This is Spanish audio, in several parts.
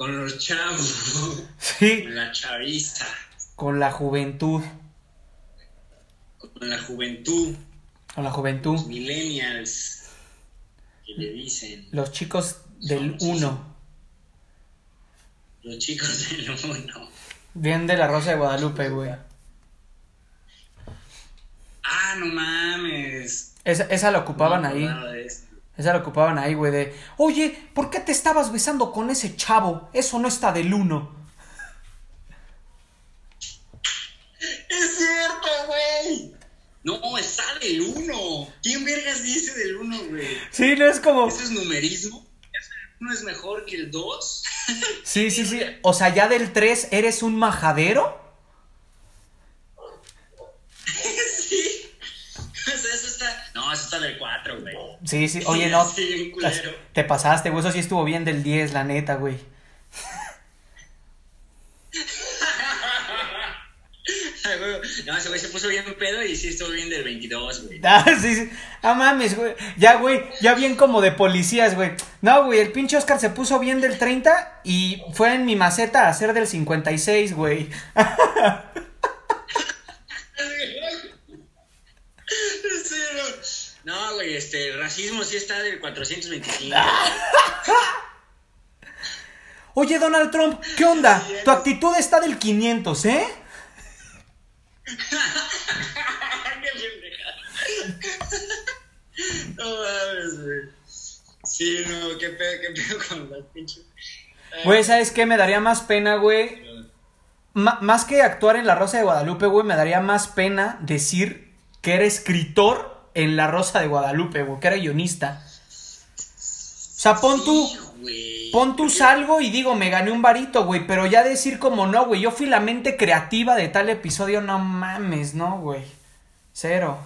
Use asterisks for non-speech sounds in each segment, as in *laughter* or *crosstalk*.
Con los chavos. Sí. Con la chavista. Con la juventud. Con la juventud. Con la juventud. Los millennials. Que le dicen. Los chicos del Son- 1. Los chicos *laughs* del uno. Bien de la Rosa de Guadalupe, güey. Ah, no mames. Esa, esa la ocupaban No ahí. Esa la ocupaban ahí, güey, de... Oye, ¿por qué te estabas besando con ese chavo? Eso no está del 1. Es cierto, güey. No, está del uno. ¿Quién vergas dice del uno, güey? Sí, no es como... ¿Eso es numerismo? ¿Eso el uno es mejor que el dos? *laughs* Sí, sí, sí. O sea, ya del 3 eres un majadero. *laughs* sí. O sea, eso está. No, eso está del cuatro, güey. Sí, sí. Oye, no. Sí. Te pasaste, güey. Eso sí estuvo bien del 10, la neta, güey. *laughs* No, ese güey se puso bien pedo y sí estuvo bien del 22, güey. *laughs* Ah, sí, sí. Ah, mames, güey. Ya, güey. Ya bien como de policías, güey. No, güey. El pinche Oscar se puso bien del 30 y fue en mi maceta a hacer del 56, güey. *laughs* Sí, no. Güey, este, racismo sí está del 425. *laughs* Oye, Donald Trump, ¿qué onda? Tu actitud está del 500, ¿eh? *laughs* No mames, güey. Sí, no, qué pedo, qué pedo con las pinches. Güey, ¿sabes qué? Me daría más pena, güey. Más que actuar en La Rosa de Guadalupe, güey, me daría más pena decir que era escritor en La Rosa de Guadalupe, güey, que era guionista. O sea, pon tú, Sí, pon tú salgo y digo, me gané un varito, güey, pero ya decir como no, güey, yo fui la mente creativa de tal episodio, no mames, no, güey. Cero.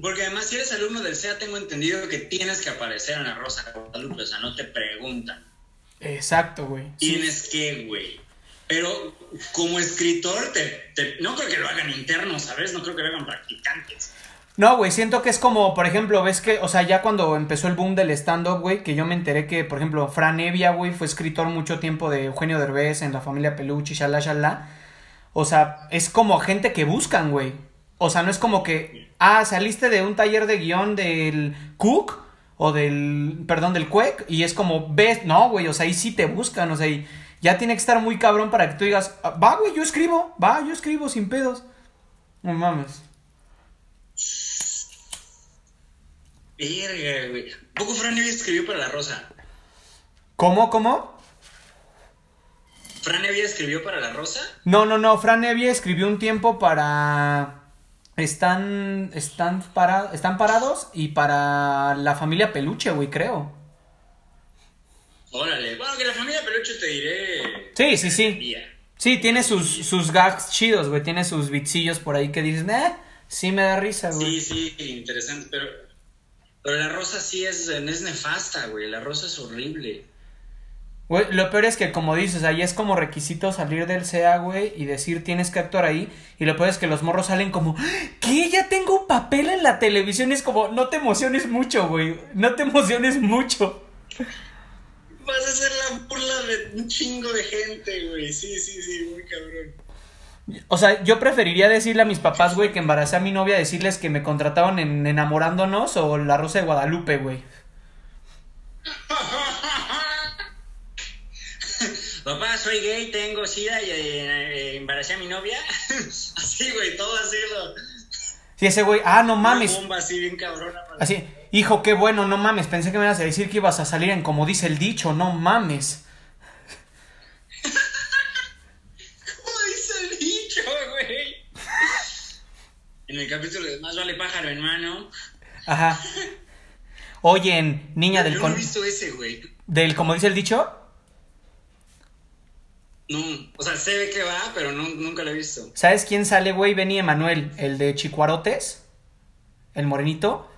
Porque además, si eres alumno del SEA, tengo entendido que tienes que aparecer en la Rosa de Guadalupe, o sea, no te preguntan. Exacto, güey. Sí. Tienes que, güey. Pero como escritor, te, te- no creo que lo hagan internos, ¿sabes? No creo que lo hagan practicantes. No, güey, siento que es como, por ejemplo, ves que, o sea, ya cuando empezó el boom del stand-up, güey, que yo me enteré que, por ejemplo, Fran Evia, güey, fue escritor mucho tiempo de Eugenio Derbez en la familia Peluche, shalá, shalá. O sea, es como gente que buscan, güey. O sea, no es como que, ah, saliste de un taller de guion del Cook o del, perdón, del Cuec y es como, ves, no, güey, o sea, ahí sí te buscan, o sea, y ya tiene que estar muy cabrón para que tú digas, "Ah, va, güey, yo escribo, va, yo escribo sin pedos. No mames. Verga, güey. Poco Fran Evia escribió para La Rosa. ¿Cómo, cómo? ¿Fran Evia escribió para La Rosa? No, no, no. Fran Evia escribió un tiempo para. Están. Están, para... están parados y para la familia Peluche, güey, creo. Órale. Bueno, que la familia Peluche te diré. Sí, sí, sí. Día. Sí, tiene sus, sus gags chidos, güey. Tiene sus bitsillos por ahí que dices, eh, sí me da risa, güey. Sí, sí, interesante, pero. Pero la rosa sí es, es nefasta, güey. La rosa es horrible. Güey, lo peor es que, como dices, ahí es como requisito salir del CEA, güey, y decir tienes que actuar ahí. Y lo peor es que los morros salen como, ¿qué? Ya tengo un papel en la televisión. Y es como, no te emociones mucho, güey. No te emociones mucho. Vas a ser la burla de un chingo de gente, güey. Sí, sí, sí, muy cabrón. O sea, yo preferiría decirle a mis papás, güey, que embaracé a mi novia, decirles que me contrataron en Enamorándonos o La Rosa de Guadalupe, güey. *laughs* Papá, soy gay, tengo sida y eh, embaracé a mi novia. *laughs* así, güey, todo así. Lo, Sí, ese güey, ah, no mames. Una bomba así bien cabrona. Así, hijo, qué bueno, no mames. Pensé que me ibas a decir que ibas a salir en como dice el dicho, no mames. ¿Cómo dice el dicho, güey? En el capítulo de Más vale pájaro en mano. Ajá. Oye, niña del Yo no he visto ese, güey. del como dice el dicho. No, o sea, sé de qué va, pero no, nunca lo he visto. ¿Sabes quién sale, güey? Benny Emanuel, el de Chicuarotes. El morenito.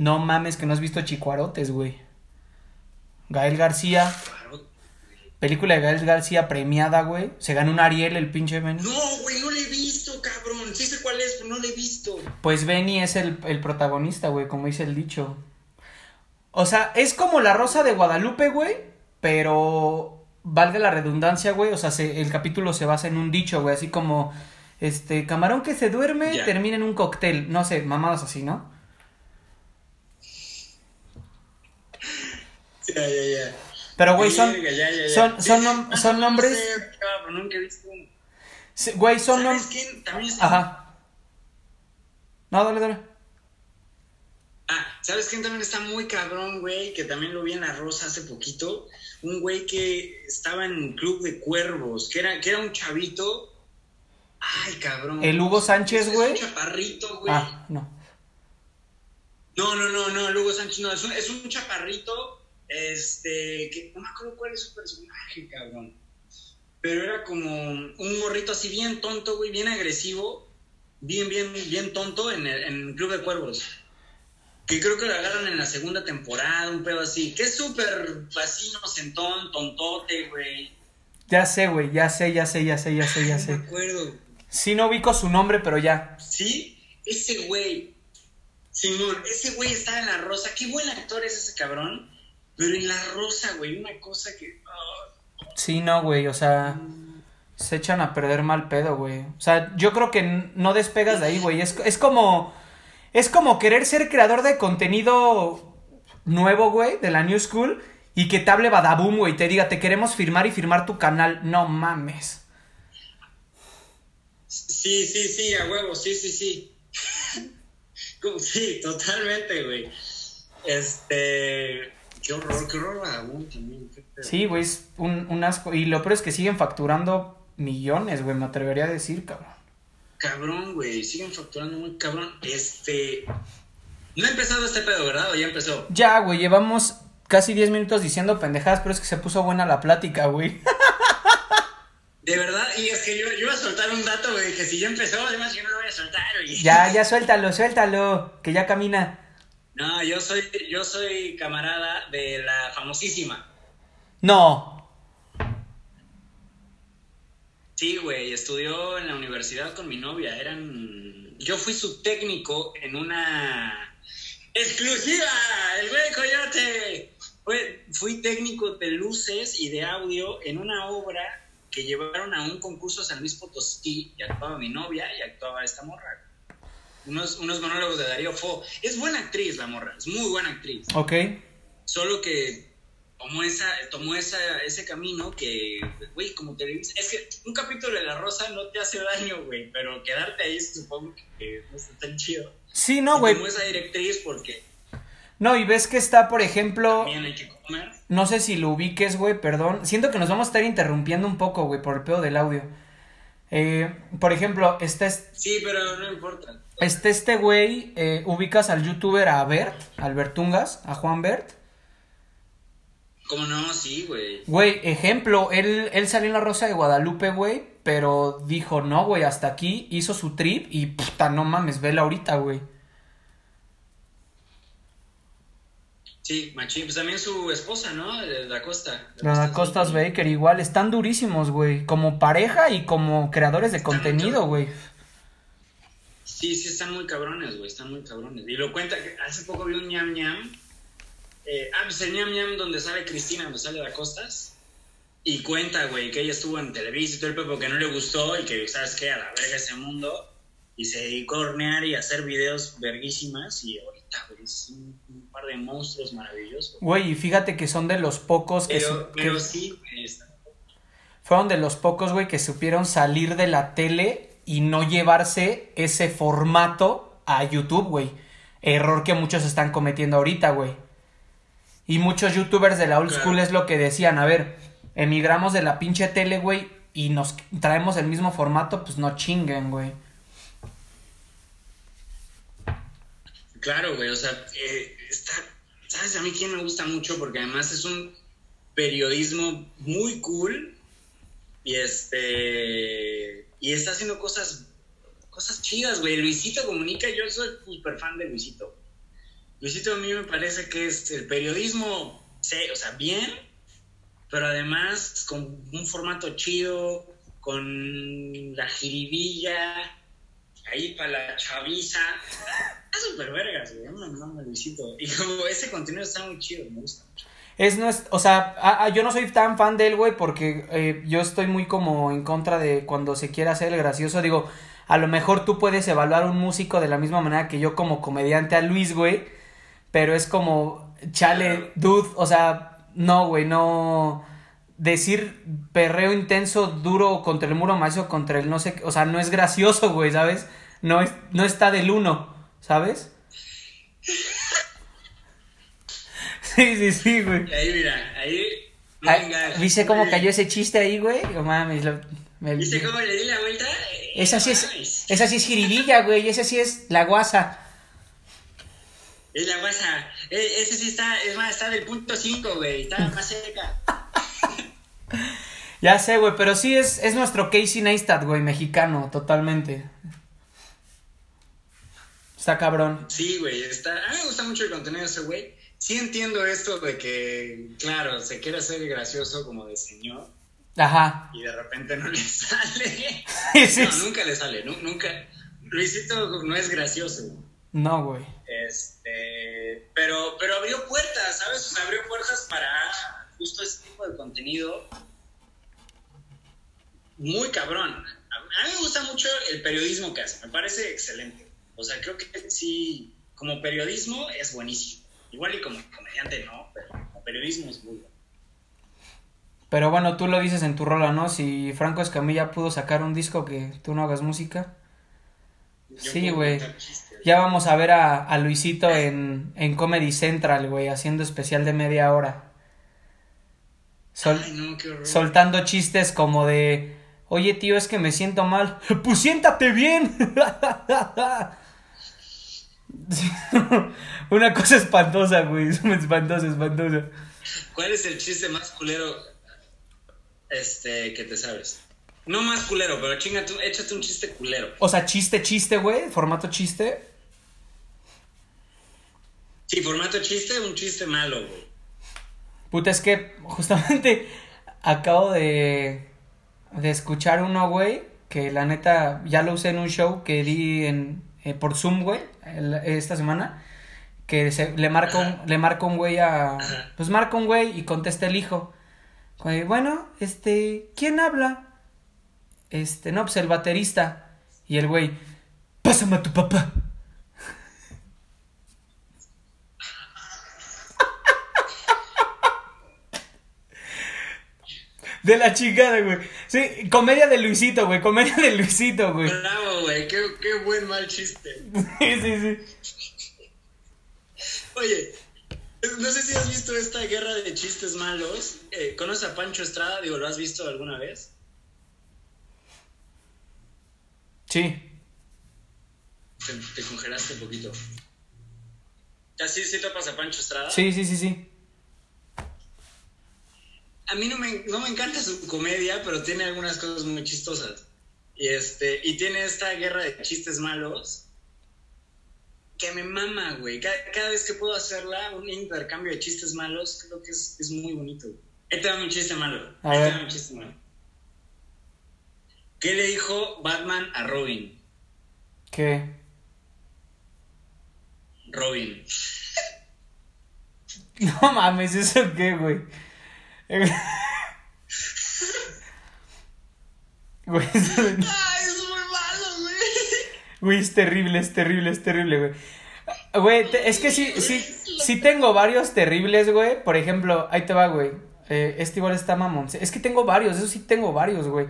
No mames que no has visto Chicuarotes, güey. Gael García. Película de Gael García premiada, güey. Se ganó un Ariel el pinche Benny. No, güey, no lo he visto, cabrón. Sí sé cuál es, pero no lo he visto. Pues Benny es el, el protagonista, güey, como dice el dicho. O sea, es como la rosa de Guadalupe, güey, pero valga la redundancia, güey, o sea, se- el capítulo se basa en un dicho, güey, así como, este, camarón que se duerme termina en un cóctel, no sé, mamadas así, ¿no? Ya, ya, ya. Pero, güey, son, son, nom- nombres, nunca he. También está... ajá. No, dale, dale. Ah, ¿sabes quién también está muy cabrón, güey? Que también lo vi en La Rosa hace poquito. Un güey que estaba en un club de cuervos, que era, que era un chavito. Ay, cabrón. ¿El Hugo Sánchez, güey? Es un chaparrito, güey. Ah, no. No, no, no, no, el Hugo Sánchez no. Es un, es un chaparrito, este, que no me acuerdo cuál es su personaje, cabrón. Pero era como un gorrito así bien tonto, güey, bien agresivo. Bien, bien, bien tonto en el, en Club de Cuervos. Que creo que lo agarran en la segunda temporada, un pedo así. Que es súper así, inocentón, tontote, güey. Ya sé, güey, ya sé, ya sé, ya sé, ya sé, ya No me sé. acuerdo. Sí, no ubico su nombre, pero ya. Sí, ese güey. Simón, ese güey estaba en la rosa. Qué buen actor es ese cabrón. Pero en la rosa, güey, una cosa que. ah, Sí, no, güey, o sea, se echan a perder mal pedo, güey. O sea, yo creo que no despegas de ahí, güey. Es, es como, es como querer ser creador de contenido nuevo, güey, de la New School, y que te hable Badaboom, güey, te diga, te queremos firmar y firmar tu canal. No mames. Sí, sí, sí, a huevo, sí, sí, sí. *laughs* Sí, totalmente, güey. Este. Qué horror, qué horror Badabun también. Sí, güey, es un, un asco. Y lo peor es que siguen facturando millones, güey, me atrevería a decir, cabrón. Cabrón, güey, siguen facturando muy cabrón. Este. No ha empezado este pedo, ¿verdad? ¿O ya empezó? Ya, güey, llevamos casi 10 minutos diciendo pendejadas, pero es que se puso buena la plática, güey. *laughs* De verdad, y es que yo, yo iba a soltar un dato, güey, que si ya empezó, además yo no lo voy a soltar, güey. Ya, ya *laughs* suéltalo, suéltalo, que ya camina. No, yo soy, yo soy camarada de la famosísima. No. Sí, güey, estudió en la universidad con mi novia. Eran. Yo fui su técnico en una. ¡Exclusiva! ¡El güey coyote! Fue, fui técnico de luces y de audio en una obra que llevaron a un concurso a San Luis Potosí y actuaba mi novia y actuaba esta morra. Unos, unos monólogos de Darío Fo. Es buena actriz la morra, es muy buena actriz. Ok. Solo que tomó, esa, tomó esa, ese camino que, güey, como televisa. Es que un capítulo de La Rosa no te hace daño, güey, pero quedarte ahí supongo que no está tan chido. Sí, no, güey. Tomó esa directriz porque No, y ves que está, por ejemplo, también hay que comer. no sé si lo ubiques, güey, perdón. Siento que nos vamos a estar interrumpiendo un poco, güey, por el pedo del audio. Eh, por ejemplo, está, es- Sí, pero no importa. está este güey, eh, ubicas al youtuber a Bert, al Bertungas, a Juan Bert. ¿Cómo no? Sí, güey. Güey, ejemplo, él, él salió en la Rosa de Guadalupe, güey, pero dijo, no, güey, hasta aquí, hizo su trip y puta, no mames, vela ahorita, güey. Sí, machín. Pues también su esposa, ¿no? De Da Costa. La Costas Baker igual, están durísimos, güey, como pareja y como creadores de Están contenido, güey. Sí, sí, están muy cabrones, güey, están muy cabrones. Y lo cuenta que hace poco vi un ñam ñam. Eh, ah, pues el ñam ñam donde sale Cristina, donde sale Da Costas. Y cuenta, güey, que ella estuvo en Televisa y todo el pepo que no le gustó y que, ¿sabes qué? A la verga ese mundo. Y se dedicó a hornear y a hacer videos verguísimas. Y ahorita, güey, es un, un par de monstruos maravillosos. Güey, y fíjate que son de los pocos que, Pero, que sí, está- fueron de los pocos, güey, que supieron salir de la tele y no llevarse ese formato a YouTube, güey. Error que muchos están cometiendo ahorita, güey. Y muchos youtubers de la old Claro. school es lo que decían, a ver, emigramos de la pinche tele, güey, y nos traemos el mismo formato, pues no chinguen, güey. Claro, güey, o sea, eh, está, ¿sabes a mí quién me gusta mucho? Porque además es un periodismo muy cool y este, y está haciendo cosas, cosas chidas, güey. Luisito Comunica, yo soy súper fan de Luisito. Luisito a mí me parece que es el periodismo, o sea, bien, pero además con un formato chido, con la jiribilla, ahí para la chaviza. Está súper vergas, güey. No, me Luisito. Y como ese contenido está muy chido, me gusta mucho. Es no es, o sea, yo no soy tan fan de él, güey, porque eh, yo estoy muy como en contra de cuando se quiere hacer el gracioso. Digo, a lo mejor tú puedes evaluar un músico de la misma manera que yo como comediante a Luis, güey, pero es como, chale, dude, o sea, no, güey, no decir perreo intenso, duro contra el muro macho, contra el no sé, o sea, no es gracioso, güey, ¿sabes? No, es, no está del uno, ¿sabes? *laughs* Sí, sí, sí, güey. Ahí, mira, ahí. ¿Viste cómo cayó ese chiste ahí, güey? No mames. Lo, ¿Viste cómo le di la vuelta? Esa sí es, esa sí es jiribilla, güey. Esa sí es la guasa. Es la guasa. E, ese sí está, es más, está del punto 5, güey. Está más cerca. *laughs* *laughs* ya sé, güey, pero sí es, es nuestro Casey Neistat, güey, mexicano, totalmente. Está cabrón. Sí, güey, está... A mí me gusta mucho el contenido de ese güey sí entiendo esto de que, claro, se quiere hacer gracioso como de señor. Ajá. Y de repente no *laughs* le sale. no, nunca le sale, nunca. Luisito no es gracioso. No, güey. Este, pero, pero abrió puertas, ¿sabes? O abrió puertas para justo ese tipo de contenido. Muy cabrón. A mí me gusta mucho el periodismo que hace, me parece excelente. O sea, creo que sí, como periodismo es buenísimo. Igual y como comediante no, pero como periodismo es muy bueno. Pero bueno, tú lo dices en tu rola, ¿no? Si Franco Escamilla pudo sacar un disco que tú no hagas música. sí, güey. Ya vamos a ver a, Luisito en, en, Comedy Central, güey, haciendo especial de media hora. Soltando chistes como de, oye tío, es que me siento mal. *laughs* pues siéntate bien. *laughs* Una cosa espantosa, güey. Espantosa, espantosa. ¿Cuál es el chiste más culero este, que te sabes? No más culero, pero chinga, tú, échate un chiste culero. O sea, chiste, chiste, güey. Formato chiste. Sí, formato chiste, un chiste malo, güey. Puta, es que justamente acabo de, de escuchar uno, güey, que la neta ya lo usé en un show que di en, eh, por Zoom, güey, esta semana, que se, le marca un, le marca un güey a, pues marca un güey y contesta el hijo. Bueno, este, ¿quién habla? Este, no, pues el baterista. Y el güey, pásame a tu papá. De la chingada, güey. Sí, comedia de Luisito, güey. Comedia de Luisito, güey. Bravo, güey. Qué, qué buen mal chiste. Sí, sí, sí. Oye, no sé si has visto esta guerra de chistes malos. Eh, ¿Conoces a Pancho Estrada? Digo, ¿lo has visto alguna vez? Sí. Te, congelaste un poquito. ¿Ya sí, sí topas a Pancho Estrada? Sí, sí, sí, sí a mí no me, no me encanta su comedia, pero tiene algunas cosas muy chistosas. Y, este, y tiene esta guerra de chistes malos que me mama, güey. Cada, vez que puedo hacerla, un intercambio de chistes malos, creo que es, es muy bonito. Este va mi chiste malo. este va mi chiste malo. ¿Qué le dijo Batman a Robin? ¿Qué? Robin. *laughs* No mames, ¿eso qué, güey? *laughs* Güey, es... Ay, es muy malo, güey. Güey, es terrible, es terrible, es terrible, güey. Güey, es que sí, sí, sí tengo varios terribles, güey. Por ejemplo, ahí te va, güey. Eh, este igual está mamón. Es que tengo varios, eso sí tengo varios, güey.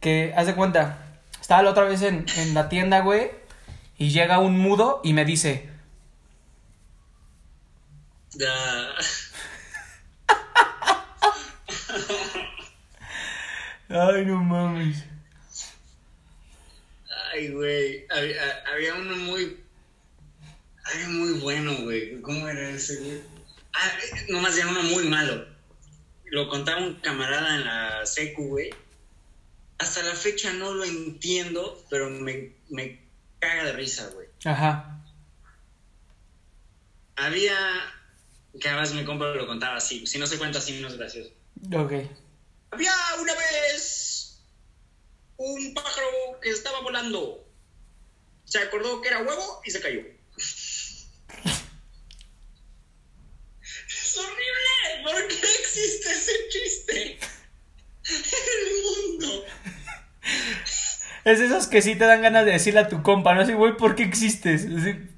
Que, haz de cuenta, estaba la otra vez en, en la tienda, güey. Y llega un mudo y me dice... Ya... Ay, no mames. Ay, güey. Había, uno muy. Había muy bueno, güey. ¿Cómo era ese, güey? Ah, no más bien uno muy malo. Lo contaba un camarada en la secu, güey. Hasta la fecha no lo entiendo, pero me, me caga de risa, güey. Ajá. Había. Que además mi compa lo contaba así. Si no se cuenta así, no es gracioso. Ok. Había una vez un pájaro que estaba volando se acordó que era huevo y se cayó. es horrible. ¿Por qué existe ese chiste en el mundo? Es de esos que sí te dan ganas de decirle a tu compa, ¿no? Así, güey, ¿por qué existes?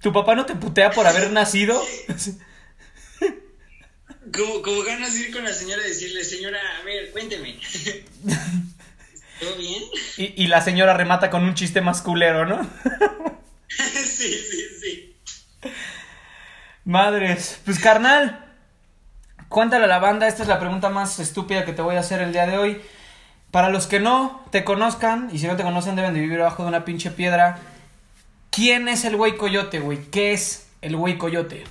¿Tu papá no te putea por haber nacido? *laughs* Como, como ganas de ir con la señora y decirle, señora, a ver, cuénteme. *laughs* ¿Todo bien? Y, y la señora remata con un chiste más culero, ¿no? *laughs* sí, sí, sí. Madres. Pues carnal, cuéntale a la banda, esta es la pregunta más estúpida que te voy a hacer el día de hoy. Para los que no te conozcan, y si no te conocen deben de vivir abajo de una pinche piedra, ¿quién es el güey coyote, güey? ¿Qué es el güey coyote?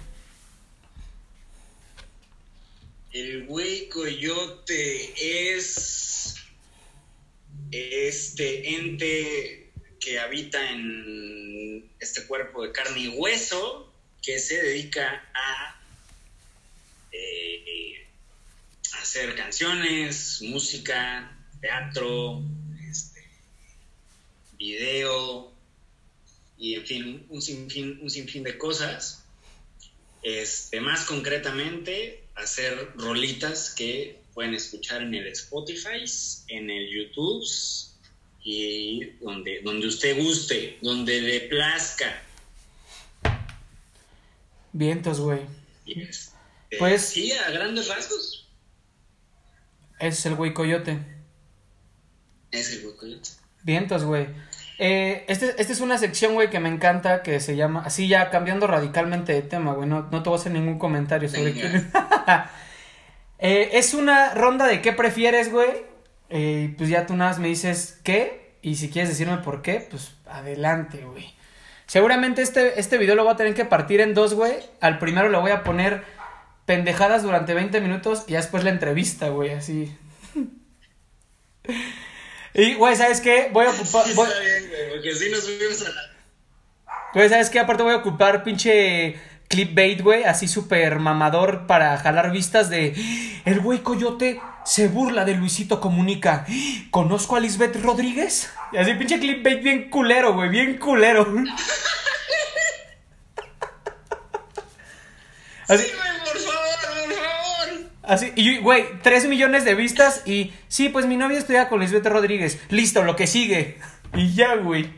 El güey coyote es este ente que habita en este cuerpo de carne y hueso que se dedica a eh, hacer canciones, música, teatro, este, video y en fin, un sinfín, un sinfín de cosas. Este, más concretamente, hacer rolitas que pueden escuchar en el Spotify, en el YouTube y donde, donde usted guste, donde le plazca. Vientos, güey. Este, Pues- sí, a grandes rasgos. Es el güey coyote. Es el Coyote. Vientos, güey. Eh, este, este es una sección, güey, que me encanta, que se llama, así ya cambiando radicalmente de tema, güey, no, no te voy a hacer ningún comentario sobre quién *laughs* Eh, es una ronda de qué prefieres, güey. Eh, pues ya tú nada más me dices qué, y si quieres decirme por qué, pues adelante, güey. Seguramente este, este video lo voy a tener que partir en dos, güey. Al primero le voy a poner pendejadas durante 20 minutos y ya después la entrevista, güey, así. *laughs* Y, güey, ¿sabes qué? Voy a *laughs* ocupar... voy- Está bien, güey, porque así nos subimos a la... Güey, ¿sabes qué? Aparte voy a ocupar pinche clipbait, güey, así súper mamador para jalar vistas de... El güey coyote se burla de Luisito Comunica. ¿Conozco a Lisbeth Rodríguez? Y así pinche clipbait bien culero, güey, bien culero. *laughs* Así, Sí, güey, por favor. Así, y güey, 3 millones de vistas y... Sí, pues mi novia estudia con Lisbeth Rodríguez. Listo, lo que sigue. Y ya, güey.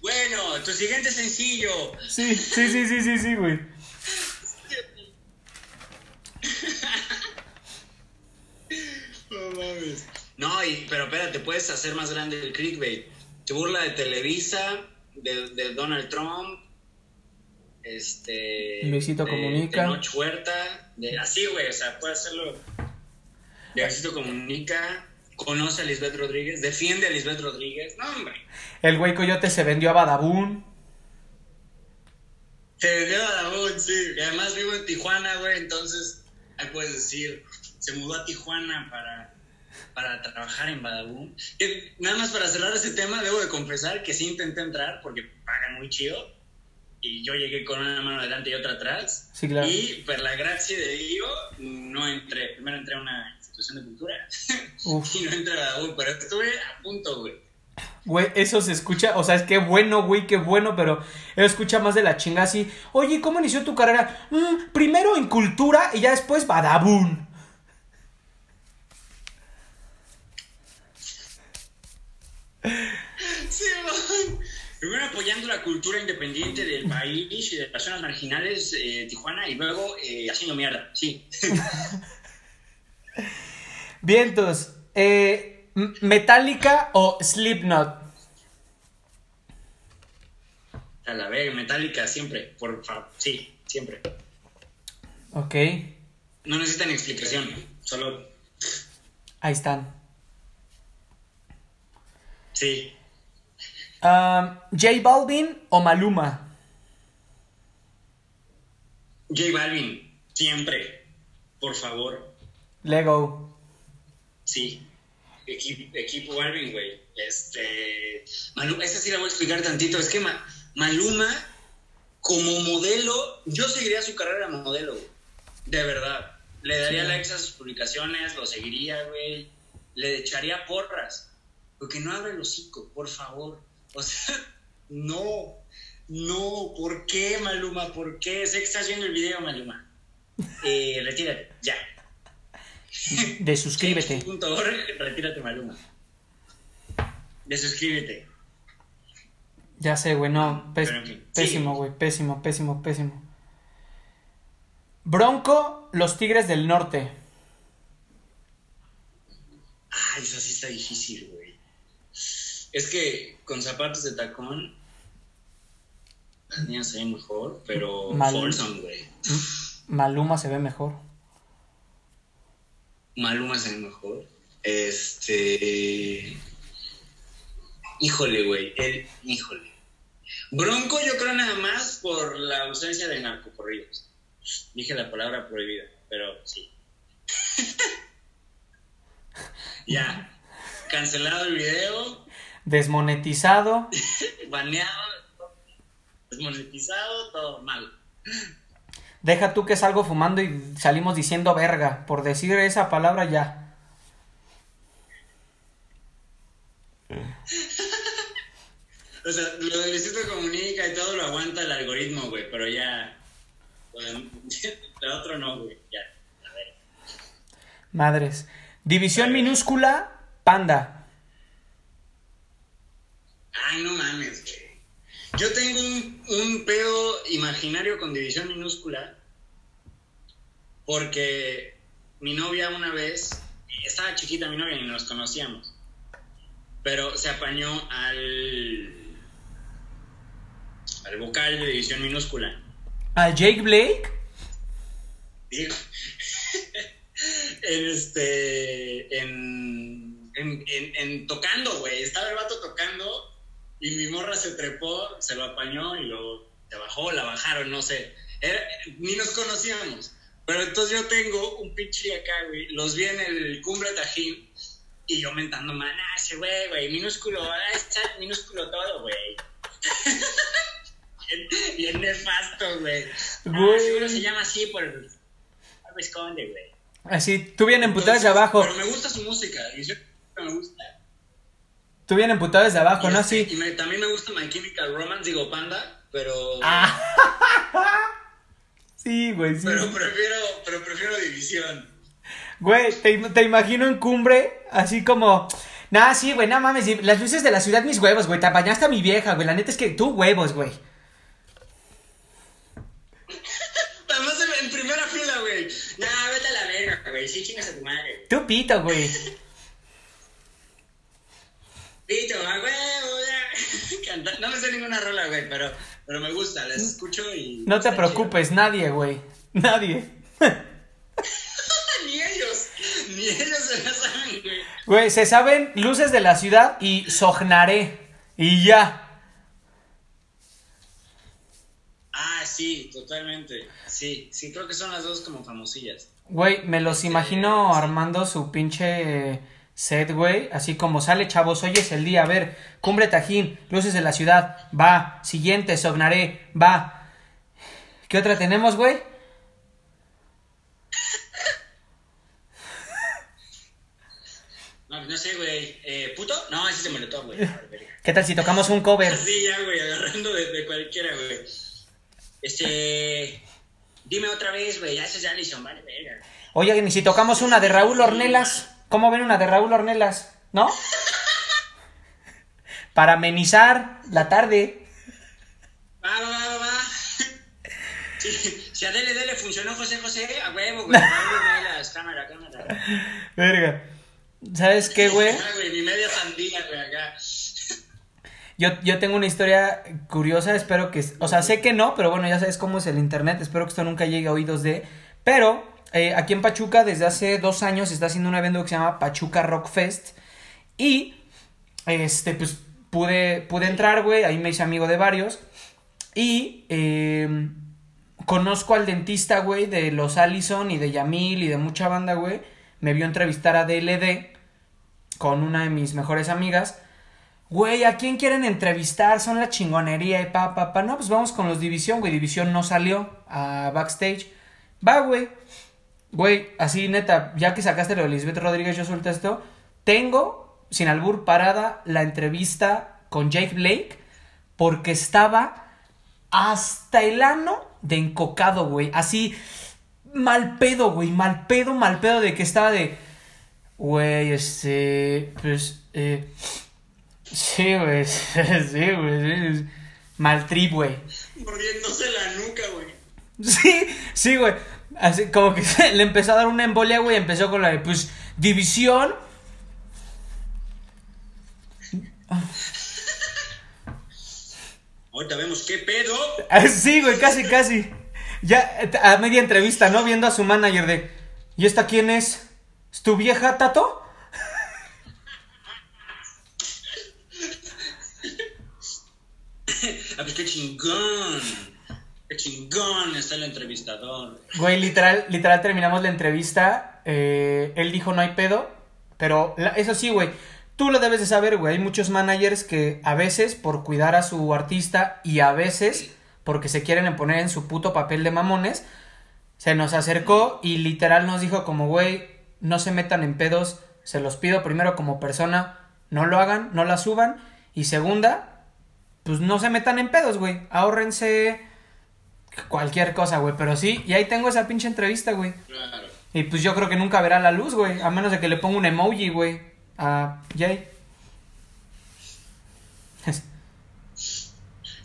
Bueno, tu siguiente sencillo. Sí, sí, sí, sí, sí, sí, güey. No mames. No, y, pero espérate, puedes hacer más grande el clickbait. Se burla de Televisa, de, de Donald Trump, este... Luisito de- Comunica. De Noche Huerta, de, así, güey, o sea, puede hacerlo. De Luisito Comunica, conoce a Lisbeth Rodríguez, defiende a Lisbeth Rodríguez. No, hombre. El güey coyote se vendió a Badabun. Se vendió a Badabun, sí. Y además vivo en Tijuana, güey, entonces ahí puedes decir, se mudó a Tijuana para, para trabajar en Badabun. Nada más para cerrar ese tema, debo de confesar que sí intenté entrar porque pagan muy chido. Y yo llegué con una mano adelante y otra atrás. Sí, claro. Y por la gracia de Dios, no entré. Primero entré a una institución de cultura *laughs* Uf. y no entré a Badabun, pero estuve a punto, güey. Güey, eso se escucha, o sea, es que bueno, güey, qué bueno, pero él escucha más de la chinga así. Oye, ¿cómo inició tu carrera? "Mm, primero en cultura y ya después Badabun. Sí, man. Primero apoyando la cultura independiente del país y de las zonas marginales de Tijuana y luego eh, haciendo mierda, sí. *laughs* Vientos, eh, Metallica o Slipknot. A la vez, Metallica, siempre, por favor, sí, siempre. Ok, No necesitan explicación, solo ahí están. sí. Um, J Balvin o Maluma. J Balvin, siempre, por favor, Lego. sí. Equipo, equipo Balvin, güey. Este. Maluma, esa sí la voy a explicar tantito. Es que Ma- Maluma, como modelo, yo seguiría su carrera modelo, güey. De verdad. Le daría Sí. likes a sus publicaciones, lo seguiría, güey. Le echaría porras. Porque no abre el hocico, por favor. O sea, *laughs* no, no, ¿por qué, Maluma? ¿Por qué? Sé que estás viendo el video, Maluma. Eh, *laughs* retírate, ya. *laughs* De suscríbete. retírate, Maluma. De suscríbete. Ya sé, güey, no. pésimo, güey. Pésimo, pésimo, pésimo. Bronco, los Tigres del Norte. Ay, eso sí está difícil, güey. Es que con zapatos de tacón, las niñas se ven mejor, pero güey. Maluma se ve mejor. Maluma se ve mejor. Este. Híjole, güey. El... Híjole. Bronco, yo creo nada más por la ausencia de narcocorridos. Dije la palabra prohibida, pero sí. *laughs* ya. Cancelado el video. Desmonetizado. *laughs* Baneado. Desmonetizado, todo mal. Deja tú que salgo fumando y salimos diciendo verga. Por decir esa palabra ya. *laughs* o sea, lo de Luisito Comunica y todo lo aguanta el algoritmo, güey, pero ya. *laughs* Lo otro no, güey, ya. A ver. Madres. División minúscula, panda. Ay, no mames, güey. Yo tengo un, un pedo imaginario con división minúscula porque mi novia una vez, estaba chiquita mi novia y nos conocíamos, pero se apañó al, al vocal de división minúscula. ¿Al Jake Blake? *laughs* en este, en, en, en tocando, güey, estaba el vato tocando y mi morra se trepó, se lo apañó y lo se bajó, la bajaron, no sé. ni nos conocíamos. Pero entonces yo tengo un pinche acá, güey. Los vi en el cumbre Tajín y yo mentando, man, ah, ese güey, güey, minúsculo, ah, está minúsculo todo, güey. *laughs* bien, nefasto, güey. Ah, seguro se llama así por algo esconde, güey. Así, tú bien emputado abajo. Pero me gusta su música, y yo me gusta. Tú bien emputado desde abajo, ¿no? Sí. Y también me gusta My Chemical Romance, digo Panda, pero... Ah. *laughs* sí, güey, sí. Pero prefiero, pero prefiero División. Güey, te, te imagino en cumbre, así como... Nah, sí, güey, no mames, las luces de la ciudad, mis huevos, güey, te apañaste a mi vieja, güey, la neta es que tú huevos, güey. *laughs* Además, en primera fila, güey. Nah, vete a la verga, güey, sí chingas a tu madre. Tú pito, güey. *laughs* Pito, a huevo, No me sé ninguna rola, güey, pero, pero me gusta, las escucho y. No te preocupes, nadie, güey. Nadie. *laughs* ni ellos, ni ellos se la saben, güey. Güey, se saben luces de la ciudad y Sognaré. Y ya. Ah, sí, totalmente. Sí, sí, creo que son las dos como famosillas. Güey, me los imagino armando su pinche set, güey, así como sale, chavos, hoy es el día, a ver, Cumbre Tajín, Luces de la Ciudad, va, siguiente, Sognaré, va. ¿Qué otra tenemos, güey? *laughs* No, no sé, güey. Eh, ¿Puto? No, ese se me lo güey. ¿Qué tal si tocamos un cover? *laughs* Sí, ya, güey, agarrando de, cualquiera, güey. Este... Dime otra vez, güey, ya se ya Alison, vale, verga. Oye, ni si tocamos una de Raúl Ornelas. ¿Cómo ven una de Raúl Ornelas? ¿No? Para amenizar la tarde. Va, va, va, va. Si, a Dele Dele funcionó José José, a huevo, güey. *laughs* Raúl Ornelas, cámara, cámara. Verga. ¿Sabes qué, güey? Mi media sandía, güey, acá. Yo, yo tengo una historia curiosa, espero que... O sea, sé que no, pero bueno, ya sabes cómo es el internet, espero que esto nunca llegue a oídos de... Pero eh, aquí en Pachuca desde hace dos años está haciendo un evento que se llama Pachuca Rock Fest. Y, este, pues pude, pude entrar, güey, ahí me hice amigo de varios. Y eh, conozco al dentista, güey, de los Allison y de Yamil y de mucha banda, güey. Me vio entrevistar a DLD con una de mis mejores amigas. Güey, ¿a quién quieren entrevistar? Son la chingonería y pa, pa, pa. No, pues vamos con los División, güey. División no salió a backstage. Va, güey. Güey, así neta, ya que sacaste lo de Lisbeth Rodríguez, yo suelto esto. Tengo, sin albur, parada la entrevista con Jake Blake porque estaba hasta el ano de encocado, güey. Así, mal pedo, güey. Mal pedo, mal pedo de que estaba de. Güey, este. Pues. Eh, sí, güey. *laughs* Sí, güey. Mal trip, güey. Mordiéndose la nuca, güey. Sí, sí, güey. Así como que *laughs* le empezó a dar una embolia, güey. Empezó con la de, pues, división. Ahorita vemos qué pedo. Ah, Sí, güey, casi, casi. Ya a media entrevista, ¿no? Viendo a su manager de. ¿Y esta quién es? ¿Es tu vieja, Tato? *laughs* Ah, pues qué chingón. Qué chingón está el entrevistador. Güey, literal, literal terminamos la entrevista. eh, él dijo no hay pedo. Pero eso sí, güey. Tú lo debes de saber, güey. Hay muchos managers que a veces por cuidar a su artista y a veces porque se quieren poner en su puto papel de mamones, se nos acercó y literal nos dijo como, güey, no se metan en pedos. Se los pido primero como persona, no lo hagan, no la suban. Y segunda, pues no se metan en pedos, güey. Ahórrense cualquier cosa, güey. Pero sí, y ahí tengo esa pinche entrevista, güey. Claro. Y pues yo creo que nunca verá la luz, güey. A menos de que le ponga un emoji, güey. A Jay.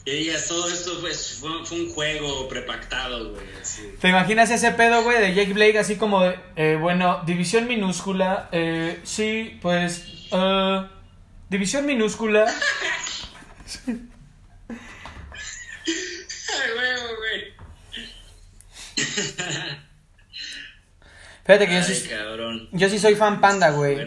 Y digas, todo esto pues, fue, fue un juego prepactado, güey. así. ¿Te imaginas ese pedo, güey, de Jake Blake así como de, eh, bueno, división minúscula, eh, sí, pues, eh, división minúscula. *laughs* Ay, güey. *laughs* Fíjate que yo sí, cabrón. yo sí soy fan panda, güey.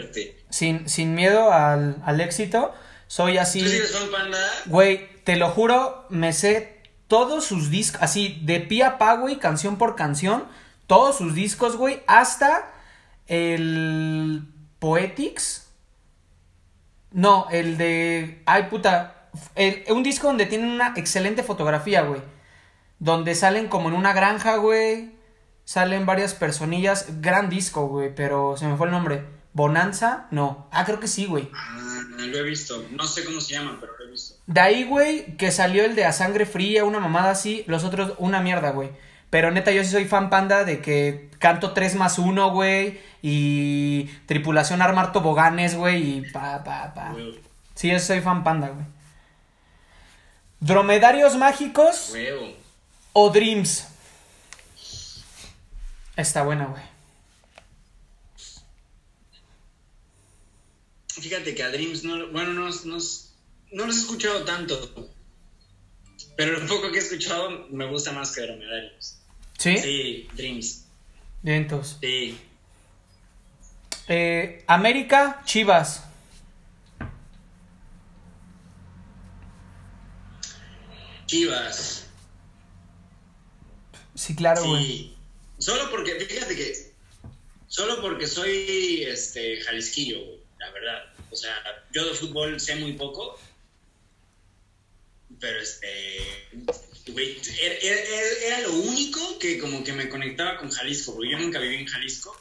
Sin, sin miedo al, al éxito, soy así... ¿Tú sigues fan panda? Güey, te lo juro, me sé todos sus discos, así de pie a pa, güey, canción por canción, todos sus discos, güey, hasta el Poetics. No, el de... Ay, puta. el- un disco donde tienen una excelente fotografía, güey. Donde salen como en una granja, güey. Salen varias personillas. Gran disco, güey, pero se me fue el nombre. Bonanza, no. Ah, creo que sí, güey. Ah, lo he visto. No sé cómo se llama, pero lo he visto. De ahí, güey, que salió el de A Sangre Fría, una mamada así. Los otros, una mierda, güey. Pero neta, yo sí soy fan panda de que canto 3 más 1, güey. Y tripulación armar toboganes, güey. Y pa, pa, pa. Sí, yo soy fan panda, güey. Dromedarios mágicos Huevo. O Dreams. Está buena, güey. Fíjate que a Dreams no, bueno, no, no, no los he escuchado tanto. Pero lo poco que he escuchado me gusta más que Dromedarios. ¿Sí? Sí, Dreams. Bien, entonces. Sí. Eh, América, Chivas. Chivas. Sí, claro, güey. Sí. Solo porque, fíjate que. Solo porque soy este jalisquillo, la verdad. O sea, yo de fútbol sé muy poco. Pero este. Güey, era, era- era lo único que como que me conectaba con Jalisco, porque yo nunca viví en Jalisco,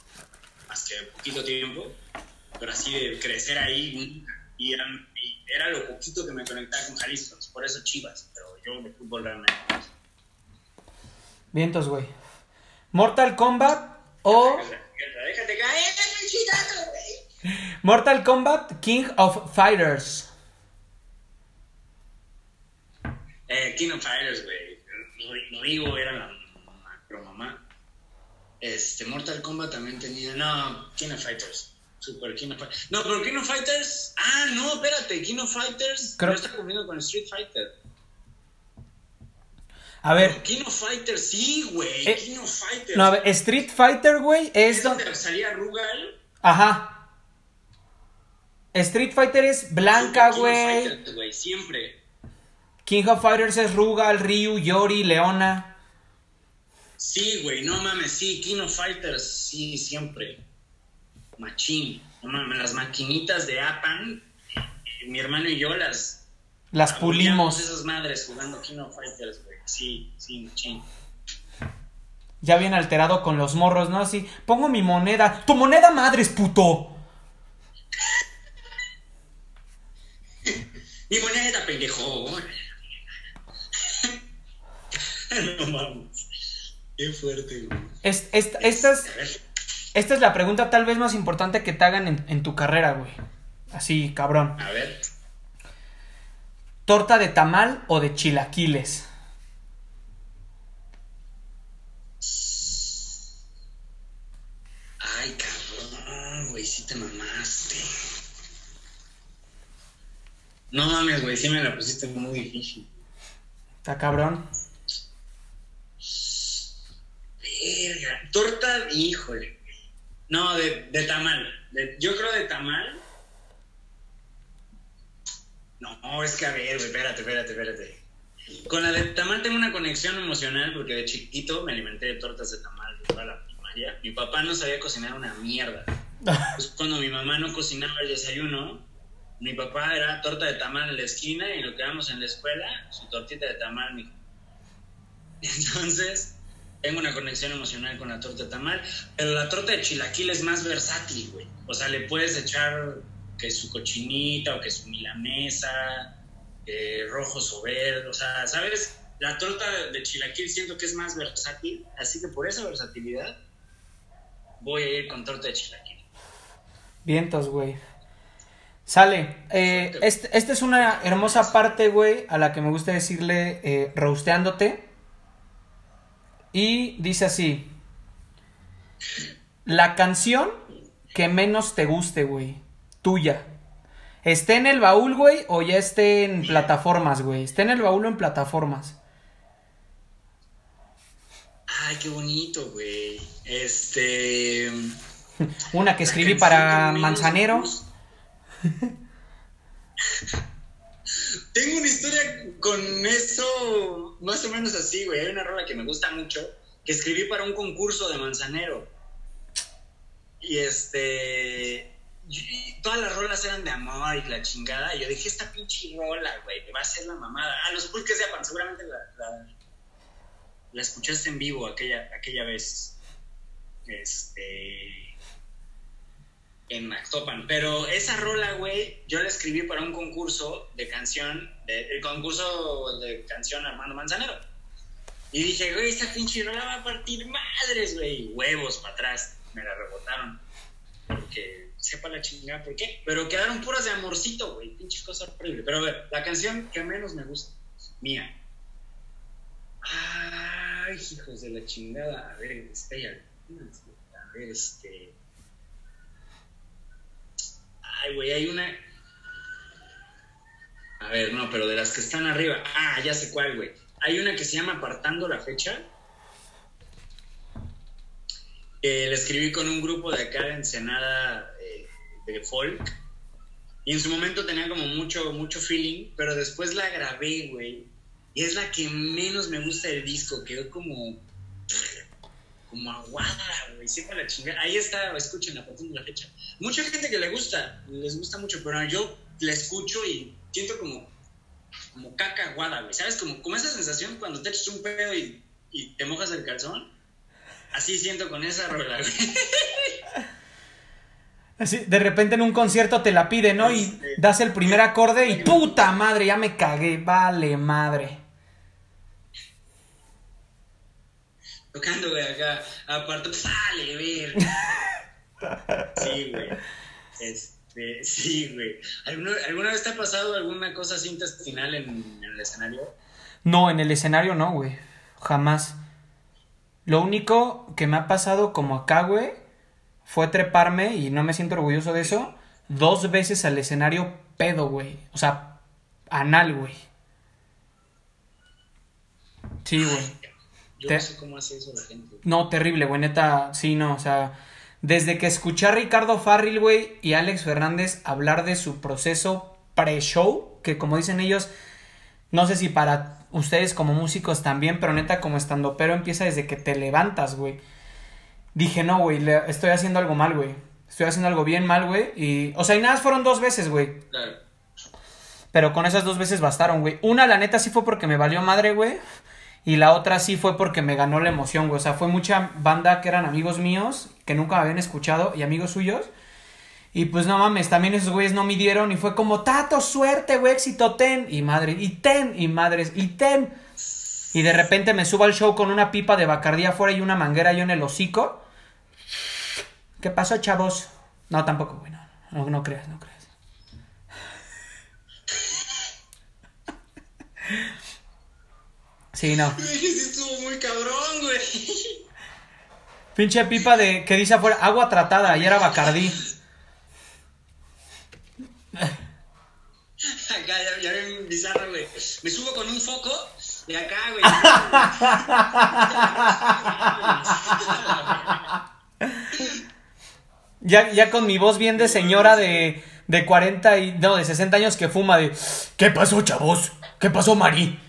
más poquito tiempo, pero así de crecer ahí, y era, y era lo poquito que me conectaba con Jalisco, por eso Chivas, pero yo de fútbol realmente. Vientos, güey. Mortal Kombat o Déjate caer. Mortal Kombat King of Fighters. Eh, King of Fighters, güey. Rigo era la mamá. Este, Mortal Kombat también tenía. No, King of Fighters. Super King of Fighters. No, pero King of Fighters. Ah, no, espérate. King of Fighters Creo- no está cumpliendo con Street Fighter. A ver, King of Fighters, sí, güey. Eh, King of Fighters. no, a ver, Street Fighter, güey, es es donde... donde salía Rugal. Ajá. Street Fighter es Blanca, Super King of güey. Fighters, güey. Siempre. King of Fighters es Rugal, Ryu, Yori, Leona. Sí, güey, no mames, sí, King of Fighters, sí, siempre. Machín. No mames, las maquinitas de Apan, eh, mi hermano y yo las Las pulimos. esas madres jugando King of Fighters, güey. Sí, sí, machín. Ya bien alterado con los morros, ¿no? Así, pongo mi moneda. ¡Tu moneda madres, puto! Mi moneda, pendejo. *laughs* no mames. Qué fuerte, güey. Es- es- esta, es, esta es la pregunta tal vez más importante que te hagan en, en tu carrera, güey. Así, cabrón. A ver. ¿Torta de tamal o de chilaquiles? Ay, cabrón, güey, sí te mamaste. No mames, güey, sí me la pusiste muy difícil. Está cabrón. Verga, torta, híjole. No, de, de tamal. De- yo creo de tamal. No, es que a ver, güey, espérate, espérate, espérate. Con la de tamal tengo una conexión emocional porque de chiquito me alimenté de tortas de tamal de toda la primaria. Mi papá no sabía cocinar una mierda. Pues cuando mi mamá no cocinaba el desayuno, mi papá era torta de tamal en la esquina y lo que en la escuela, su tortita de tamal, mijo. *laughs* Entonces, tengo una conexión emocional con la torta de tamal, pero la torta de chilaquil es más versátil, güey. O sea, le puedes echar que su cochinita o que su milanesa, rojos o verdes, o sea, ¿sabes? La torta de chilaquil siento que es más versátil, así que por esa versatilidad voy a ir con torta de chilaquil. Vientos, güey. Sale. Eh, este- esta es una hermosa parte, güey, a la que me gusta decirle eh. Y dice así. La canción que menos te guste, güey. Tuya. ¿Esté en el baúl, güey, o ya esté en plataformas, güey? ¿Esté en el baúl o en plataformas? Ay, qué bonito, güey. Este. *laughs* Una que escribí para Manzanero. Tengo una historia con eso más o menos así, güey. Hay una rola que me gusta mucho que escribí para un concurso de Manzanero. Y este. todas las rolas eran de amor y la chingada. Y yo dije, esta pinche rola, güey, va a ser la mamada. Ah, los pulques de Apan, seguramente la, la, la escuchaste en vivo aquella, aquella vez. Este en Actopan. Pero esa rola, güey, yo la escribí para un concurso de canción, el concurso de canción Armando Manzanero. Y dije, güey, esta pinche rola va a partir madres, güey. Huevos para atrás. Me la rebotaron. Porque sepa la chingada por qué. Pero quedaron puras de amorcito, güey. Pinche cosa horrible. Pero a ver, la canción que menos me gusta, mía. Ay, hijos de la chingada. A ver, espera. A ver, este. Ay, güey, hay una. A ver, no, pero de las que están arriba. Ah, ya sé cuál, güey. Hay una que se llama Apartando la fecha. Que la escribí con un grupo de acá de Ensenada eh, de folk. Y en su momento tenía como mucho, mucho feeling, pero después la grabé, güey. Y es la que menos me gusta del disco. Quedó como. Como aguada, güey. Sepa la chingada. Ahí está, escuchen Apartando la fecha mucha gente que le gusta, les gusta mucho, pero yo la escucho y siento como, como caca aguada, güey. ¿Sabes? Como, como esa sensación cuando te echas un pedo y, y te mojas el calzón. Así siento con esa rola, güey. *laughs* Así, de repente en un concierto te la pide, ¿no? Y Este. das el primer acorde y puta madre, ya me cagué, vale madre. Tocando, güey, acá. Aparte, sale, ver. *laughs* Sí, güey. Este, sí, güey. ¿Alguna, ¿Alguna vez te ha pasado alguna cosa así intestinal en, en el escenario? No, en el escenario no, güey. Jamás. Lo único que me ha pasado como acá, güey, fue treparme, y no me siento orgulloso de eso, dos veces al escenario pedo, güey. O sea, anal, güey. Sí, güey. Yo Te- no sé cómo hace eso la gente. No, terrible, güey, neta, sí, no, o sea, desde que escuché a Ricardo Farril, güey, y Alex Fernández hablar de su proceso pre-show, que como dicen ellos, no sé si para ustedes como músicos también, pero neta como estando, pero empieza desde que te levantas, güey. Dije, no, güey, le- estoy haciendo algo mal, güey. Estoy haciendo algo bien mal, güey. Y, o sea, y nada, fueron dos veces, güey. Claro. Pero con esas dos veces bastaron, güey. Una, la neta, sí fue porque me valió madre, güey. Y la otra sí fue porque me ganó la emoción, güey. O sea, fue mucha banda que eran amigos míos, que nunca me habían escuchado, y amigos suyos. Y pues no mames, también esos güeyes no midieron y fue como, tato, suerte, güey, éxito, ten. Y madre, y ten, y madres, y ten. Y de repente me subo al show con una pipa de bacardía afuera y una manguera yo en el hocico. ¿Qué pasó, chavos? No, tampoco, güey, no, no, no creas, no creas. Sí, no. *laughs* Sí estuvo muy cabrón, güey. Pinche pipa de que dice afuera, agua tratada, y era Bacardí. *laughs* Acá ya, ya ven bizarro, güey. Me subo con un foco de acá, güey. *laughs* Ya, ya con mi voz bien de señora de, de 40 y. No, de 60 años que fuma de. ¿Qué pasó, chavos? ¿Qué pasó, Mari?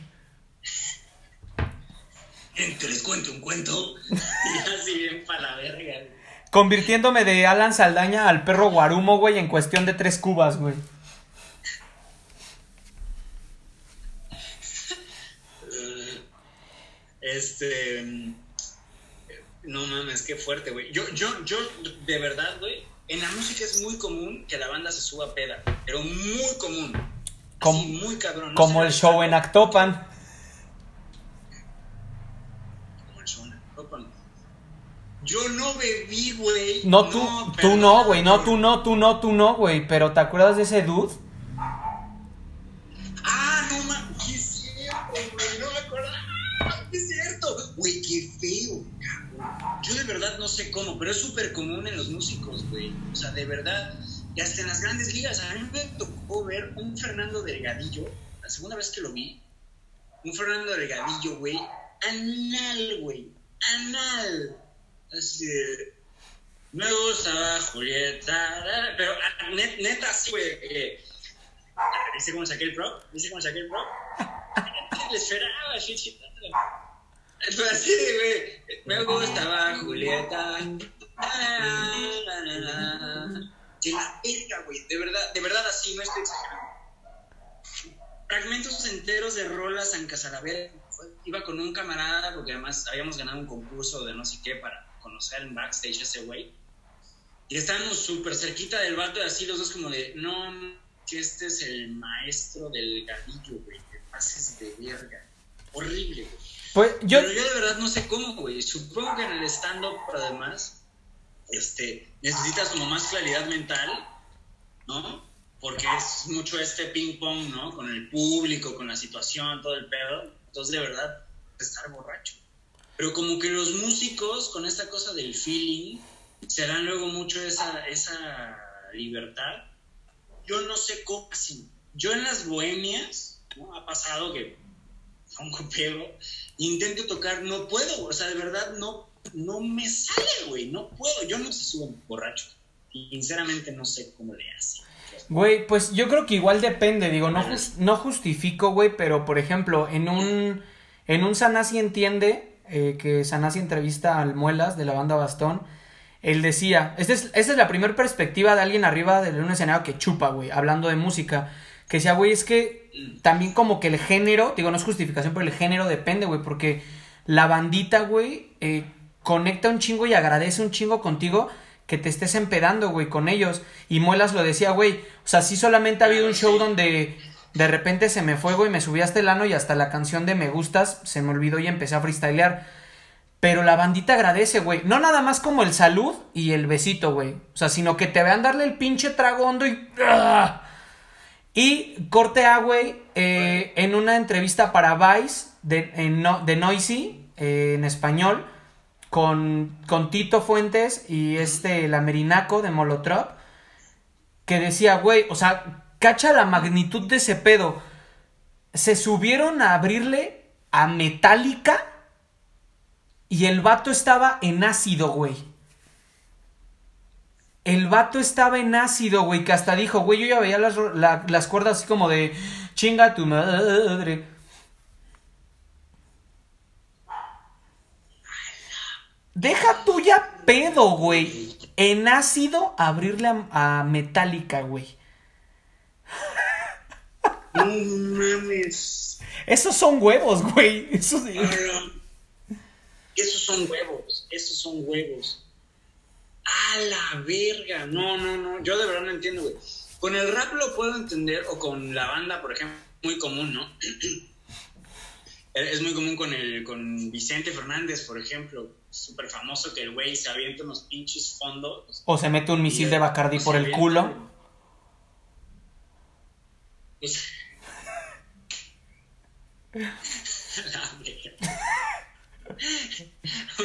*laughs* que les cuento un cuento. *laughs* Y así bien para la verga. Convirtiéndome de Alan Saldaña al perro Guarumo, güey, en cuestión de tres cubas, güey. *laughs* Este. No mames, qué fuerte, güey. Yo, yo, yo, de verdad, güey. En la música es muy común que la banda se suba a peda. Pero muy común. Así, muy cabrón. No Como el show en Actopan. Como Yo no bebí, güey. No, tú, tú no, güey, no, tú no, tú no, tú no, güey. Pero ¿te acuerdas de ese dude? Ah, no mames, es cierto, güey, no me acordaba. Es cierto, güey, qué feo, cabrón. Yo de verdad no sé cómo, pero es súper común en los músicos, güey. O sea, de verdad, y hasta en las grandes ligas. A mí me tocó ver un Fernando Delgadillo, la segunda vez que lo vi, un Fernando Delgadillo, güey, anal, güey, anal. Así de, me gustaba Julieta, pero ah, net- neta, sí, güey. eh, ¿Viste cómo saqué el prop? ¿Viste cómo saqué el prop? *laughs* Le esperaba, shit, shit. Fue así, güey. Me gustaba Julieta. Ah. De la güey. De verdad, de verdad así, no estoy exagerando. Fragmentos enteros de rolas San Casalavera. Iba con un camarada, porque además habíamos ganado un concurso de no sé qué para conocer en backstage ese güey. Y estábamos súper cerquita del vato y así los dos como de, no, que este es el maestro del gadillo, güey, que pases de verga. Horrible, güey. Pues yo. Pero yo de verdad no sé cómo, güey. Supongo que en el stand-up, además, este, necesitas como más claridad mental, ¿no? Porque es mucho este ping-pong, ¿no? Con el público, con la situación, todo el pedo. Entonces, de verdad, estar borracho. Pero como que los músicos, con esta cosa del feeling, se dan luego mucho esa, esa libertad. Yo no sé cómo hacen. Yo en las bohemias, ¿no? Ha pasado que pongo pedo, intento tocar, no puedo, o sea, de verdad no, no me sale, güey, no puedo, yo no sé subo borracho. Sinceramente no sé cómo le hace. Güey, pues yo creo que igual depende, digo, no, no justifico, güey, pero por ejemplo, en un, en un Sanasi entiende, eh, que Sanasi entrevista al Muelas de la banda Bastón, él decía, esta es, esta es la primera perspectiva de alguien arriba de un escenario que chupa, güey, hablando de música, que decía, güey, es que también como que el género, digo, no es justificación, pero el género depende, güey, porque la bandita, güey, eh, conecta un chingo y agradece un chingo contigo que te estés empedando, güey, con ellos. Y Muelas lo decía, güey, o sea, sí solamente ha habido un show donde de repente se me fue, güey, me subí hasta el ano y hasta la canción de Me Gustas se me olvidó y empecé a freestylear. Pero la bandita agradece, güey. No nada más como el salud y el besito, güey. O sea, sino que te vean darle el pinche tragondo y... ¡ah! Y corte A, güey, eh, en una entrevista para Vice de, no- de Noisy, eh, en español, con, con Tito Fuentes y este, el Amerinaco de Molotov, que decía, güey, o sea, cacha la magnitud de ese pedo. Se subieron a abrirle a Metallica y el vato estaba en ácido, güey. El vato estaba en ácido, güey, que hasta dijo, güey, yo ya veía las, la- las cuerdas así como de, chinga tu madre. Deja tuya pedo, güey. En ácido abrirle a, a Metallica, güey. No mames. Esos son huevos, güey. Esos-. Esos son huevos, esos son huevos. A la verga. No, no, no. Yo de verdad no entiendo, güey. Con el rap lo puedo entender, o con la banda, por ejemplo, muy común, ¿no? *clears throat* es muy común con, el, con Vicente Fernández, por ejemplo. Súper famoso que el güey se avienta unos pinches fondos. O se mete un misil de Bacardi por el culo. *laughs*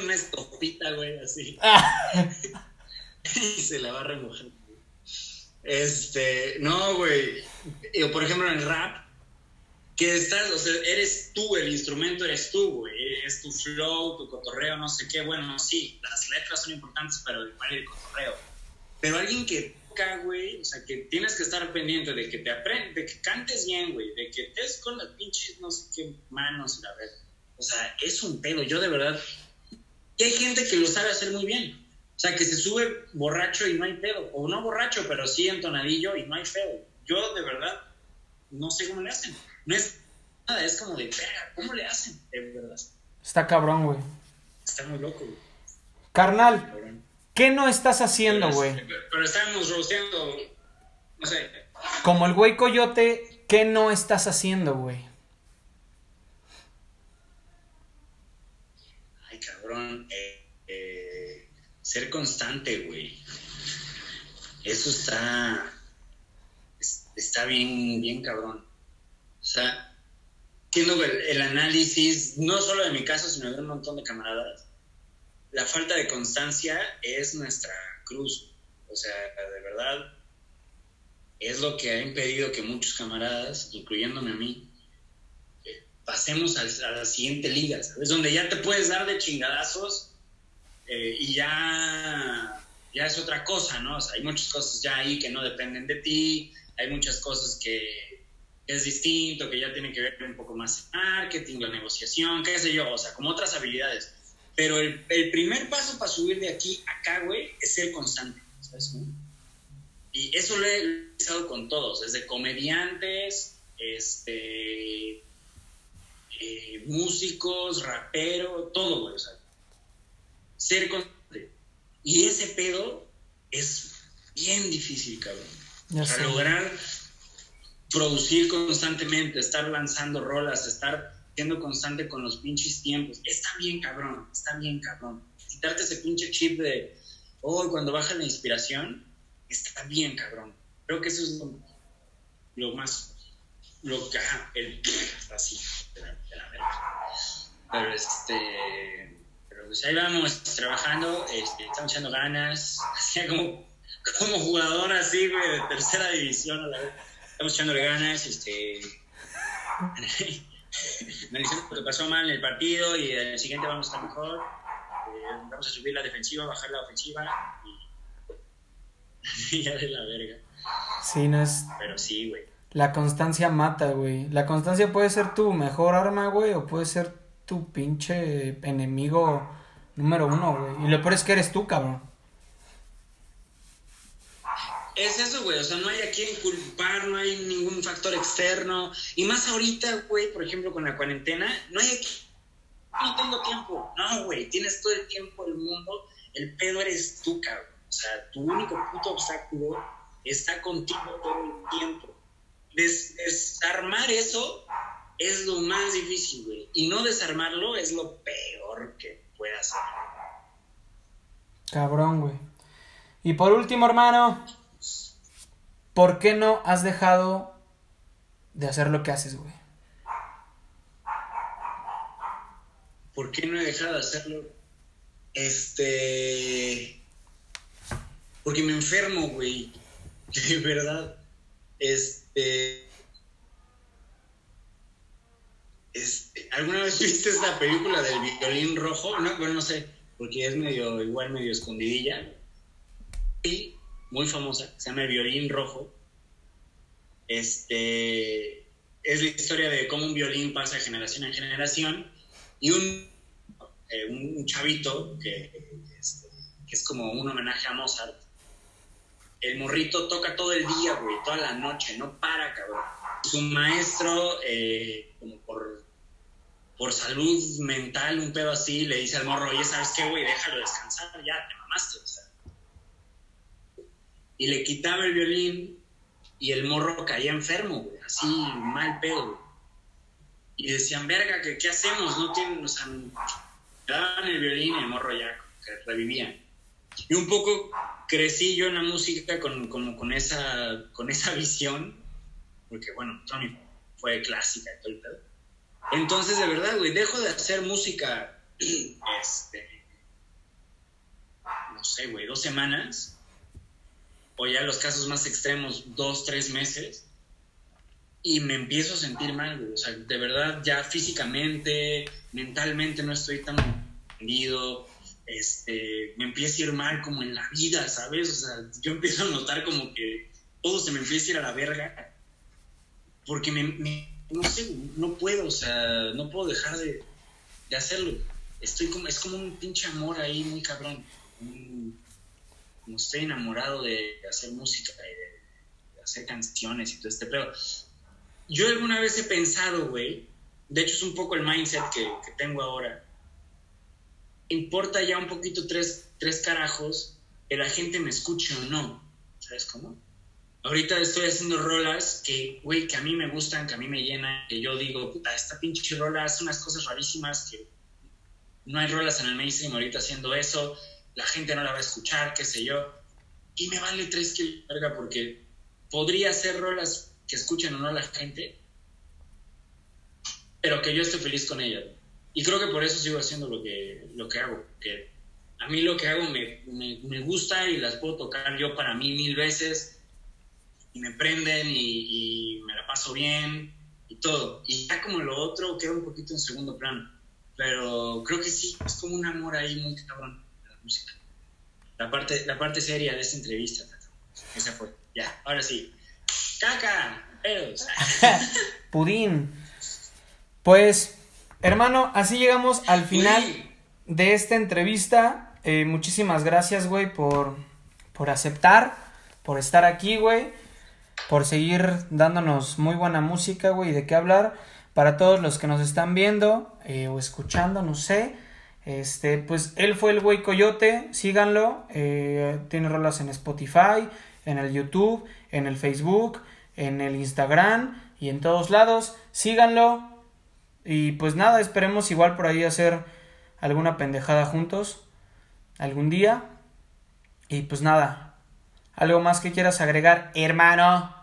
Una estopita, güey, así. *laughs* y se la va a remojar. Este, no, güey. Por ejemplo, en rap, que estás, o sea, eres tú, el instrumento eres tú, güey. Es tu flow, tu cotorreo, no sé qué. Bueno, sí, las letras son importantes, pero igual el cotorreo. Pero alguien que toca, güey, o sea, que tienes que estar pendiente de que te aprendes, de que cantes bien, güey, de que estés con las pinches, no sé qué, manos, la verdad. O sea, es un pedo. Yo de verdad. Y hay gente que lo sabe hacer muy bien. O sea, que se sube borracho y no hay pedo. O no borracho, pero sí entonadillo y no hay pedo. Yo de verdad no sé cómo le hacen. No es nada, es como de, ¿cómo le hacen? De verdad. Está cabrón, güey. Está muy loco, güey. Carnal, ¿qué no estás haciendo, güey? Pero, pero, estábamos rosteando, no sé. Como el güey coyote, ¿qué no estás haciendo, güey? Ay, cabrón. Eh, eh, ser constante, güey. Eso está. Está bien, bien cabrón. O sea, entiendo el, análisis, no solo de mi caso, sino de un montón de camaradas. La falta de constancia es nuestra cruz. O sea, de verdad, es lo que ha impedido que muchos camaradas, incluyéndome a mí, eh, pasemos a, a, la siguiente liga, ¿sabes? Donde ya te puedes dar de chingadazos eh, y ya, ya es otra cosa, ¿no? O sea, hay muchas cosas ya ahí que no dependen de ti, hay muchas cosas que es distinto, que ya tienen que ver un poco más en marketing, la negociación, qué sé yo, o sea, como otras habilidades. Pero el, el primer paso para subir de aquí a acá, güey, es ser constante, ¿sabes? Y eso lo he realizado con todos, desde comediantes, este, eh, músicos, rapero, todo, güey, o sea, ser constante. Y ese pedo es bien difícil, cabrón. Para lograr producir constantemente, estar lanzando rolas, estar siendo constante con los pinches tiempos, está bien cabrón, está bien cabrón. Quitarte ese pinche chip de, oh, cuando baja la inspiración, está bien cabrón. Creo que eso es lo, más, lo que, ajá, el, así, de la, de. Pero este, pero pues ahí vamos trabajando, este, estamos echando ganas, *laughs* como, como jugador así, güey, de tercera división a la vez estamos echándole ganas, este, *laughs* analizando lo que pasó mal en el partido y el siguiente vamos a estar mejor, eh, vamos a subir la defensiva, bajar la ofensiva y, *laughs* y ya de la verga. Sí, no es... Pero sí, güey. La constancia mata, güey. La constancia puede ser tu mejor arma, güey, o puede ser tu pinche enemigo número uno, güey. Y lo peor es que eres tú, cabrón. Es eso, güey, o sea, no hay a quien culpar, no hay ningún factor externo. Y más ahorita, güey, por ejemplo, con la cuarentena, no hay. No tengo tiempo. No, güey, tienes todo el tiempo del mundo. El pedo eres tú, cabrón. O sea, tu único puto obstáculo está contigo todo el tiempo. Des desarmar eso es lo más difícil, güey. Y no desarmarlo es lo peor que puede hacer. Cabrón, güey. Y por último, hermano, ¿por qué no has dejado de hacer lo que haces, güey? ¿Por qué no he dejado de hacerlo? Este. Porque me enfermo, güey. *laughs* De verdad. Este. Este. ¿Alguna vez viste esta película del violín rojo? No, bueno, no sé. Porque es medio, igual medio escondidilla. Y muy famosa. Se llama violín rojo. Este. Es la historia de cómo un violín pasa de generación en generación y un, eh, un, chavito que, que, es, que, es, como un homenaje a Mozart. El morrito toca todo el día, güey, toda la noche, no para, cabrón. Su maestro, eh, como por, por salud mental, un pedo así, le dice al morro, oye, ¿sabes qué, güey? Déjalo descansar, ya, te mamaste, o sea. Y le quitaba el violín y el morro caía enfermo, güey, así mal pedo. Y decían, verga, ¿qué, ¿qué, hacemos? No tienen, o sea, daban el violín y el morro ya revivían. Y un poco crecí yo en la música con, con, con, esa, con esa *laughs* visión, porque bueno, Tony fue clásica y todo el pedo. Entonces, de verdad, güey, dejo de hacer música, *clears throat* este, no sé, güey, dos semanas, o ya los casos más extremos, dos, tres meses, y me empiezo a sentir mal, güey. O sea, de verdad, ya físicamente, mentalmente no estoy tan rendido, este, me empieza a ir mal como en la vida, ¿sabes? O sea, yo empiezo a notar como que todo se me empieza a ir a la verga, porque me, no sé, no puedo, o sea, no puedo dejar de, de hacerlo. Estoy como, es como un pinche amor ahí muy cabrón. Como estoy enamorado de, hacer música y de, hacer canciones y todo este pero Yo alguna vez he pensado, güey, de hecho es un poco el mindset que, que tengo ahora importa ya un poquito tres, tres carajos que la gente me escuche o no. ¿Sabes cómo? Ahorita estoy haciendo rolas que, güey, que a mí me gustan, que a mí me llenan, que yo digo, puta, esta pinche rola hace unas cosas rarísimas que no hay rolas en el mainstream ahorita haciendo eso, la gente no la va a escuchar, qué sé yo. Y me vale tres kilos, porque podría ser rolas que escuchen o no la gente, pero que yo esté feliz con ellas. Y creo que por eso sigo haciendo lo que, lo que hago, que a mí lo que hago me, me, gusta y las puedo tocar yo para mí mil veces y me prenden y, me la paso bien y todo. Y ya como lo otro queda un poquito en segundo plano. Pero creo que sí, es como un amor ahí muy cabrón música. La parte, la parte seria de esta entrevista, esa fue. Ya, ahora sí. ¡Caca! ¡Pedos! *laughs* Pudín. Pues Hermano, así llegamos al final de esta entrevista. Eh, muchísimas gracias, güey, por, por aceptar, por estar aquí, güey, por seguir dándonos muy buena música, güey, de qué hablar. Para todos los que nos están viendo eh, o escuchando, no sé. Este, pues él fue el güey Coyote, síganlo. Eh, tiene rolas en Spotify, en el YouTube, en el Facebook, en el Instagram y en todos lados. Síganlo, y pues nada, esperemos igual por ahí hacer alguna pendejada juntos algún día. Y pues nada, algo más que quieras agregar, hermano.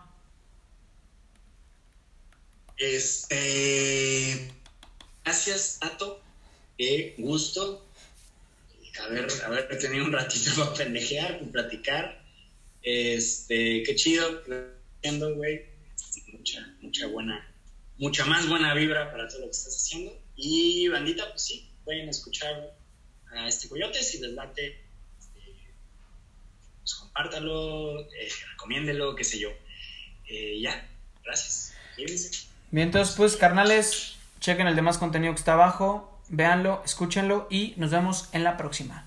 Este. Gracias, Tato. Qué gusto haber, haber tenido un ratito para pendejear, platicar. Este, qué chido, güey. Mucha, mucha buena mucha más buena vibra para todo lo que estás haciendo. Y bandita, pues sí, pueden escuchar a este coyote, si les late, este, pues compártalo, eh, recomiéndelo, qué sé yo. Eh, ya, gracias. Bien, entonces pues carnales, chequen el demás contenido que está abajo, véanlo, escúchenlo y nos vemos en la próxima.